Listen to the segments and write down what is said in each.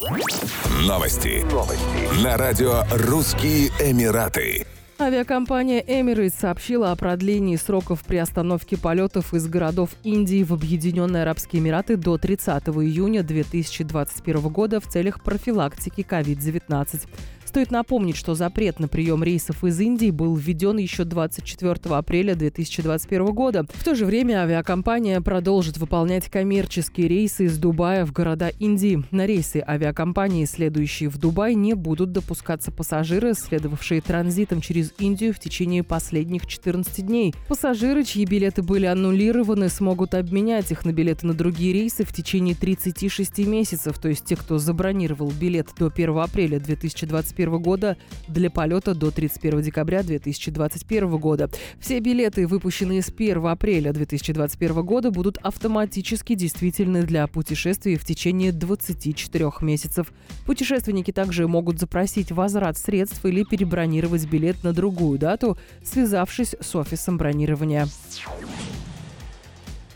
Новости. Новости. На радио «Русские Эмираты». Авиакомпания Emirates сообщила о продлении сроков приостановки полетов из городов Индии в Объединенные Арабские Эмираты до 30 июня 2021 года в целях профилактики COVID-19. Стоит напомнить, что запрет на прием рейсов из Индии был введен еще 24 апреля 2021 года. В то же время авиакомпания продолжит выполнять коммерческие рейсы из Дубая в города Индии. На рейсы авиакомпании, следующие в Дубай, не будут допускаться пассажиры, следовавшие транзитом через Индию в течение последних 14 дней. Пассажиры, чьи билеты были аннулированы, смогут обменять их на билеты на другие рейсы в течение 36 месяцев, то есть те, кто забронировал билет до 1 апреля 2021 2021 года для полета до 31 декабря 2021 года. Все билеты, выпущенные с 1 апреля 2021 года, будут автоматически действительны для путешествий в течение 24 месяцев. Путешественники также могут запросить возврат средств или перебронировать билет на другую дату, связавшись с офисом бронирования.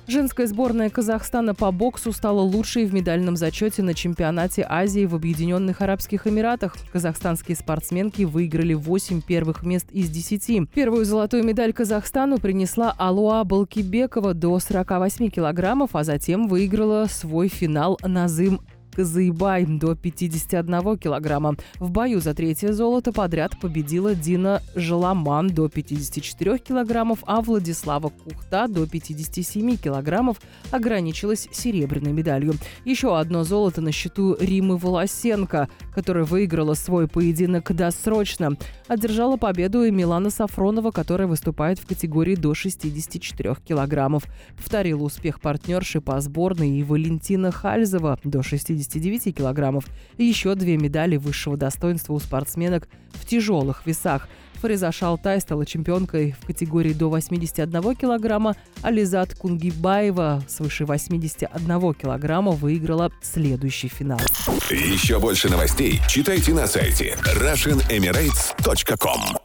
Женская сборная Казахстана по боксу стала лучшей в медальном зачете на чемпионате Азии в Объединенных Арабских Эмиратах. Казахстанские спортсменки выиграли 8 первых мест из 10. Первую золотую медаль Казахстану принесла Алуа Балкибекова до 48 килограммов, а затем выиграла свой финал Назым Казаибай до 51 килограмма. В бою за третье золото подряд победила Дина Желаман до 54 килограммов, а Владислава Кухта до 57 килограммов ограничилась серебряной медалью. Еще одно золото на счету Римы Волосенко, которая выиграла свой поединок досрочно. Одержала победу и Милана Сафронова, которая выступает в категории до 64 килограммов. Повторила успех партнерши по сборной и Валентина Хальзова до 60 59 килограммов и еще две медали высшего достоинства у спортсменок в тяжелых весах. Фариза Шалтай стала чемпионкой в категории до 81 килограмма, а Лизат Кунгибаева свыше 81 килограмма выиграла следующий финал. Еще больше новостей читайте на сайте RussianEmirates.com